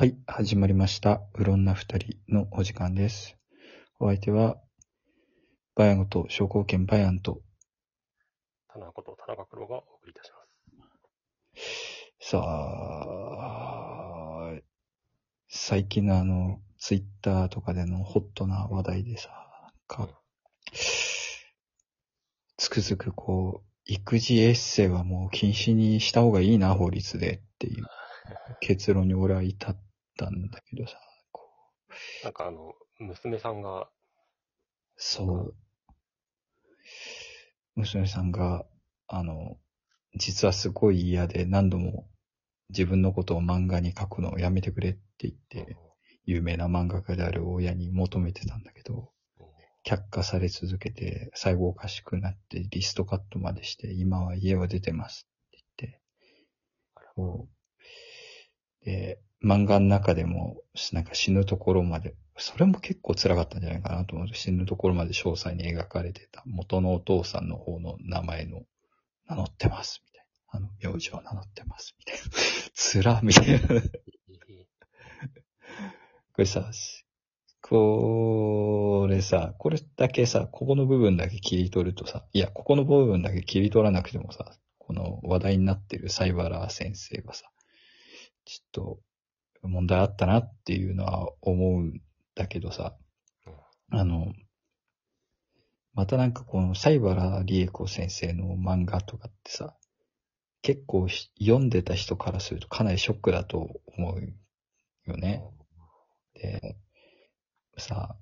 はい、始まりました。うろんな二人のお時間です。お相手は、バヤンゴと商工券バヤンと、田中こと田中黒がお送りいたします。さあ、最近のあの、ツイッターとかでのホットな話題でさ、なんか、つくづくこう、育児エッセイはもう禁止にした方がいいな、法律でっていう結論に俺は至ったんだけどさ、こう。なんかあの、娘さんが、そう。娘さんが、あの、実はすごい嫌で何度も自分のことを漫画に書くのをやめてくれって言って、有名な漫画家である親に求めてたんだけど、却下され続けて、最後おかしくなってリストカットまでして、今は家を出てますって言って、で、漫画の中でも、なんか死ぬところまで、それも結構辛かったんじゃないかなと思う。死ぬところまで詳細に描かれてた元のお父さんの方の名前の名乗ってます、みたいな。あの、名字を名乗ってます、みたいな。辛みたいな。これさ、これさ、これだけさ、ここの部分だけ切り取るとさ、いや、ここの部分だけ切り取らなくてもさ、この話題になってるサイバラー先生がさ、ちょっと問題あったなっていうのは思うんだけどさ、あの、またなんかこのサイバラリエコ先生の漫画とかってさ、結構読んでた人からするとかなりショックだと思うよね。で、さ、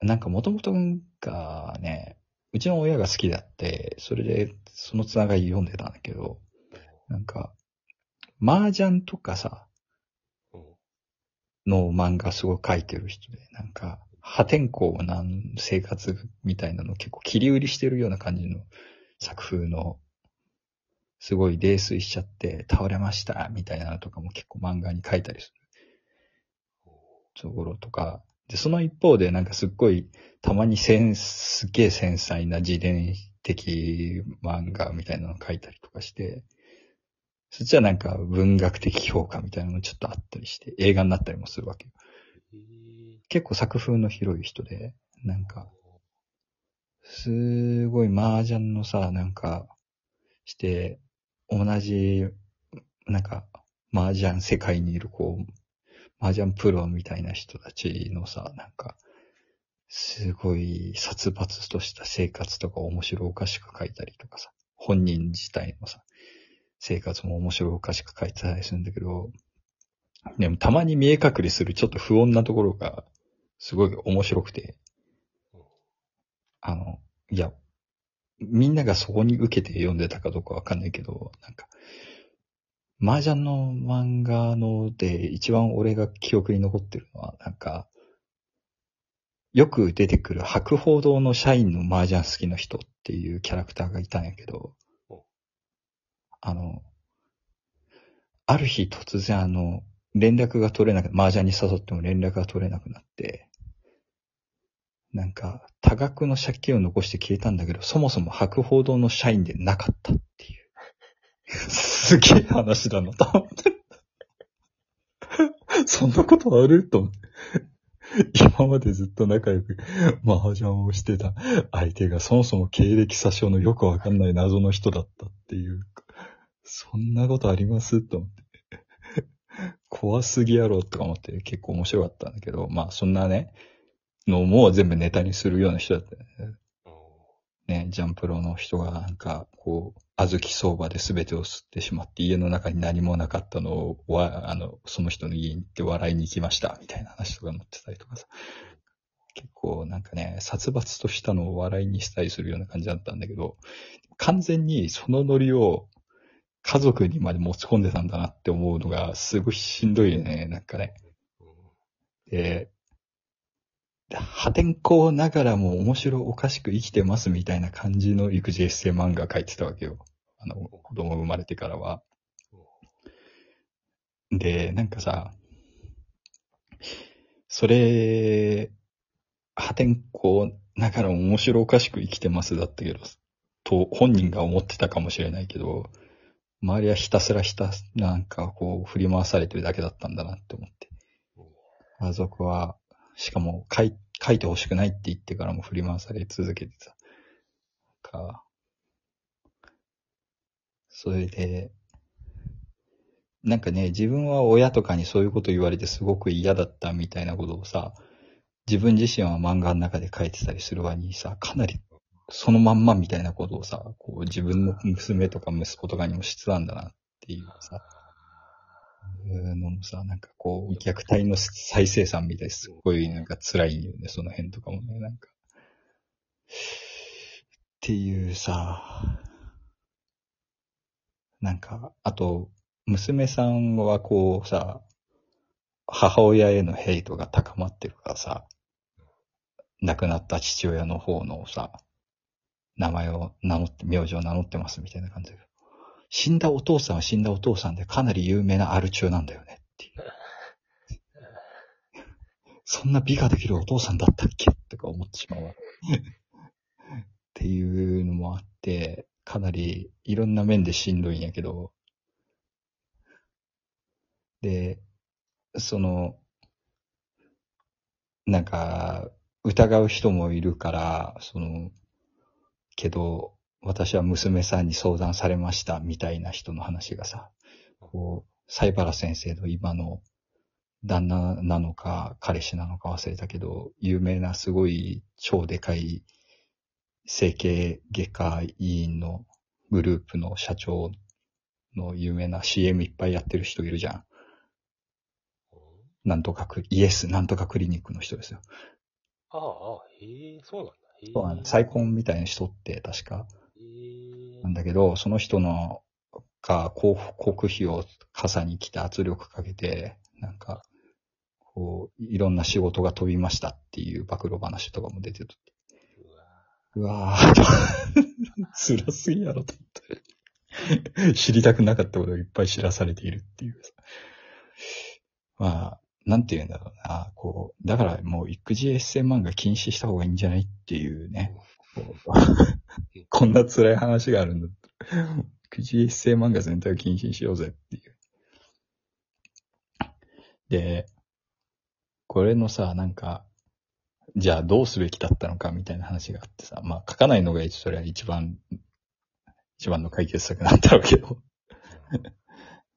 なんかもともとがね、うちの親が好きだって、それでそのつながり読んでたんだけど、なんか、麻雀とかさ、の漫画すごい描いてる人で、なんか、破天荒な生活みたいなの結構切り売りしてるような感じの作風の、すごい泥酔しちゃって倒れましたみたいなのとかも結構漫画に書いたりするところとか、で、その一方でなんかすっごいたまにせん、すっげえ繊細な自伝的漫画みたいなの書いたりとかして、そっちはなんか文学的評価みたいなのもちょっとあったりして、映画になったりもするわけよ。結構作風の広い人で、なんか、すごい麻雀のさ、なんか、して、同じ、なんか、麻雀世界にいるこう、麻雀プロみたいな人たちのさ、なんか、すごい殺伐とした生活とか面白おかしく書いたりとかさ、本人自体のさ、生活も面白おかしく書いてたりするんだけど、でもたまに見え隠れするちょっと不穏なところが、すごい面白くて、あの、いや、みんながそこに受けて読んでたかどうかわかんないけど、なんか、麻雀の漫画ので一番俺が記憶に残ってるのは、なんか、よく出てくる白報堂の社員の麻雀好きな人っていうキャラクターがいたんやけど、あの、ある日突然あの、連絡が取れなく、麻雀に誘っても連絡が取れなくなって、なんか、多額の借金を残して消えたんだけど、そもそも白報堂の社員でなかったっていう。すげえ話だなと思って。そんなことあると思って。今までずっと仲良く麻雀をしてた相手がそもそも経歴詐称のよくわかんない謎の人だったっていうか。そんなことあります？と思って。怖すぎやろとか思って結構面白かったんだけど、まあそんなね、のも全部ネタにするような人だったよね。ね、ジャンプロの人がなんか、こう、小豆相場で全てを吸ってしまって家の中に何もなかったのを、わ、あの、その人の家に行って笑いに行きました、みたいな話とか載ってたりとかさ。結構なんかね、殺伐としたのを笑いにしたりするような感じだったんだけど、完全にそのノリを家族にまで持ち込んでたんだなって思うのがすごいしんどいよね、なんかね。で、破天荒ながらも面白おかしく生きてますみたいな感じの育児エッセイ漫画書いてたわけよ。あの、子供生まれてからは。で、なんかさ、それ、破天荒ながら面白おかしく生きてますだったけど、と本人が思ってたかもしれないけど、周りはひたすらひたすなんかこう振り回されてるだけだったんだなって思って。家族は、しかも書い書いてほしくないって言ってからも振り回され続けてた。か、それで、なんかね、自分は親とかにそういうこと言われてすごく嫌だったみたいなことをさ、自分自身は漫画の中で書いてたりする割にさ、かなりそのまんまみたいなことをさ、こう自分の娘とか息子とかにもしてたんだなっていうさ、いうのもさ、なんかこう、虐待の再生産みたいですごいなんか辛いんよね、その辺とかもね、なんか。っていうさ、なんか、あと、娘さんはこうさ、母親へのヘイトが高まってるからさ、亡くなった父親の方のさ、名前を名乗って、名字を名乗ってますみたいな感じで。死んだお父さんは死んだお父さんでかなり有名なアル中なんだよねっていう。そんな美ができるお父さんだったっけとか思ってしまうわ。っていうのもあって、かなりいろんな面でしんどいんやけど、で、その、なんか、疑う人もいるから、その、けど、私は娘さんに相談されましたみたいな人の話がさ、こう、西原先生の今の旦那なのか彼氏なのか忘れたけど、有名なすごい超でかい整形外科医院のグループの社長の有名な CM いっぱいやってる人いるじゃん。なんとかクリ、イエスなんとかクリニックの人ですよ。ああ、ああ、へえ、そうなんだ。そう再婚みたいな人って確か。なんだけど、その人のが広告費を傘に来て圧力かけて、なんか、こう、いろんな仕事が飛びましたっていう暴露話とかも出てる。うわうわぁ、辛すぎやろと思って。知りたくなかったことをいっぱい知らされているっていうさ。まあ、なんて言うんだろうな。こう、だからもう育児エッセイ漫画禁止した方がいいんじゃないっていうね。こ んな辛い話があるんだったら。育児エッセイ漫画全体を禁止しようぜっていう。で、これのさ、なんか、じゃあどうすべきだったのかみたいな話があってさ、まあ書かないのがそれは一番、一番の解決策なんだろうけど、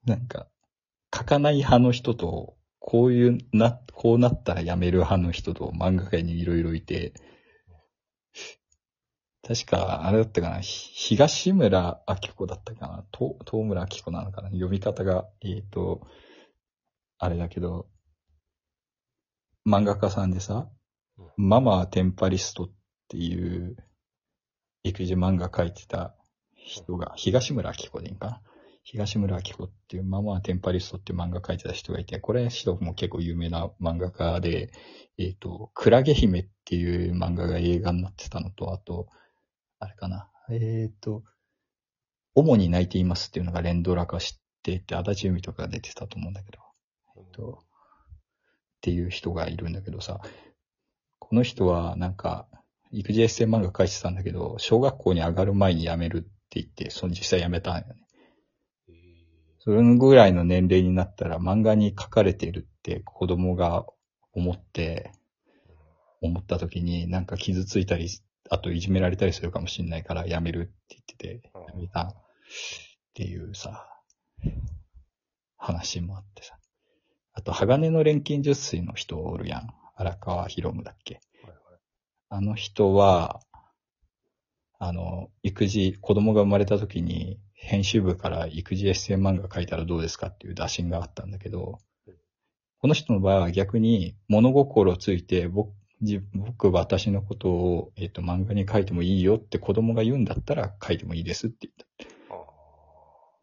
なんか、書かない派の人と、こういうな、こうなったらやめる派の人と漫画界にいろいろいて、確か、あれだったかな、東村明子だったかな、と東村明子なのかな、読み方が、えっ、と、あれだけど、漫画家さんでさ、ママはテンパリストっていう育児漫画描いてた人が、東村明子でいいんかな東村明子っていうママテンパリストっていう漫画描いてた人がいて、これ人も結構有名な漫画家で、えっ、と、クラゲ姫っていう漫画が映画になってたのと、あと、あれかな、えっ、と、主に泣いていますっていうのが連ドラ化してて、足立由美とか出てたと思うんだけど、えっと、っていう人がいるんだけどさ、この人はなんか、育児エッセイ漫画書いてたんだけど、小学校に上がる前に辞めるって言って、その実際辞めたんよね。それぐらいの年齢になったら漫画に書かれているって子供が思って、思った時になんか傷ついたり、あといじめられたりするかもしれないから辞めるって言ってて、辞めたっていうさ、話もあってさ。あと、鋼の錬金術師の人おるやん。荒川博夢だっけ。あの人は、あの、育児、子供が生まれた時に、編集部から育児エッセイ漫画書いたらどうですかっていう打診があったんだけど、この人の場合は逆に物心ついて、僕、自僕、私のことを、えっ、と、漫画に書いてもいいよって子供が言うんだったら書いてもいいですって言った。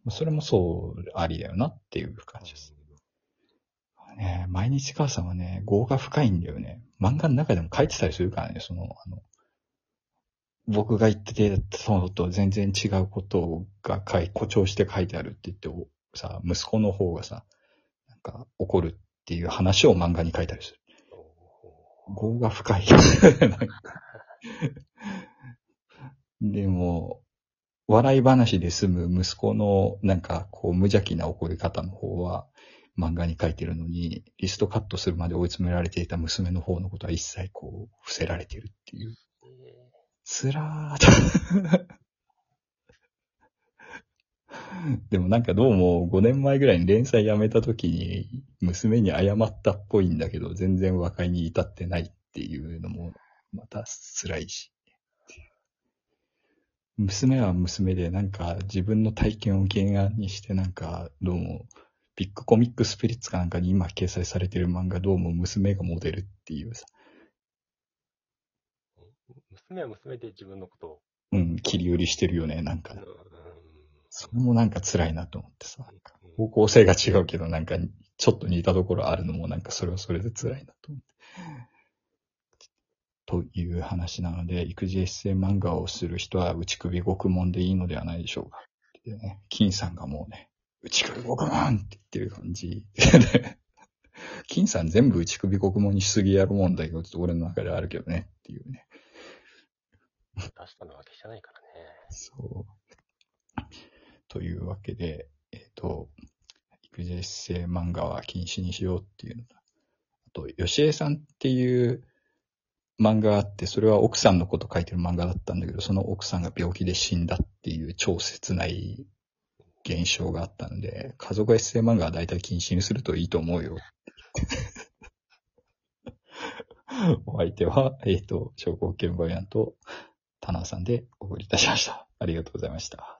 あそれもそう、ありだよなっていう感じです。ね、毎日母さんはね、業が深いんだよね。漫画の中でも書いてたりするからね、その、あの、僕が言ってて、そのと全然違うことが書い、誇張して書いてあるって言って、さ、息子の方がさ、なんか怒るっていう話を漫画に書いたりする。業が深い。でも、笑い話で済む息子のなんかこう無邪気な怒り方の方は漫画に書いてるのに、リストカットするまで追い詰められていた娘の方のことは一切こう伏せられてるっていう。つらーと。でもなんかどうも5年前ぐらいに連載やめた時に娘に謝ったっぽいんだけど全然和解に至ってないっていうのもまた辛いし。娘は娘でなんか自分の体験を原案にしてなんかどうもビッグコミックスピリッツかなんかに今掲載されてる漫画どうも娘がモデルっていうさ、娘は娘で自分のことを。うん、切り売りしてるよね、なんかうん。それもなんか辛いなと思ってさ。うん方向性が違うけど、なんか、ちょっと似たところあるのも、なんかそれはそれで辛いなと思って。という話なので、育児エッセイ漫画をする人は内首獄門でいいのではないでしょうか。ってね、金さんがもうね、内首獄門って言ってる感じ。金さん全部内首獄門にしすぎやる問題がちょっと俺の中であるけどねっていうね。出したのは消じゃないからね。そう。というわけで、えっ、と、育児エッセイ漫画は禁止にしようっていうのと、あと、吉江さんっていう漫画があって、それは奥さんのこと書いてる漫画だったんだけど、その奥さんが病気で死んだっていう超切ない現象があったので、家族エッセイ漫画は大体禁止にするといいと思うよ。お相手は、えっ、と、証拠見番屋と、田中さんでお送りいたしました。ありがとうございました。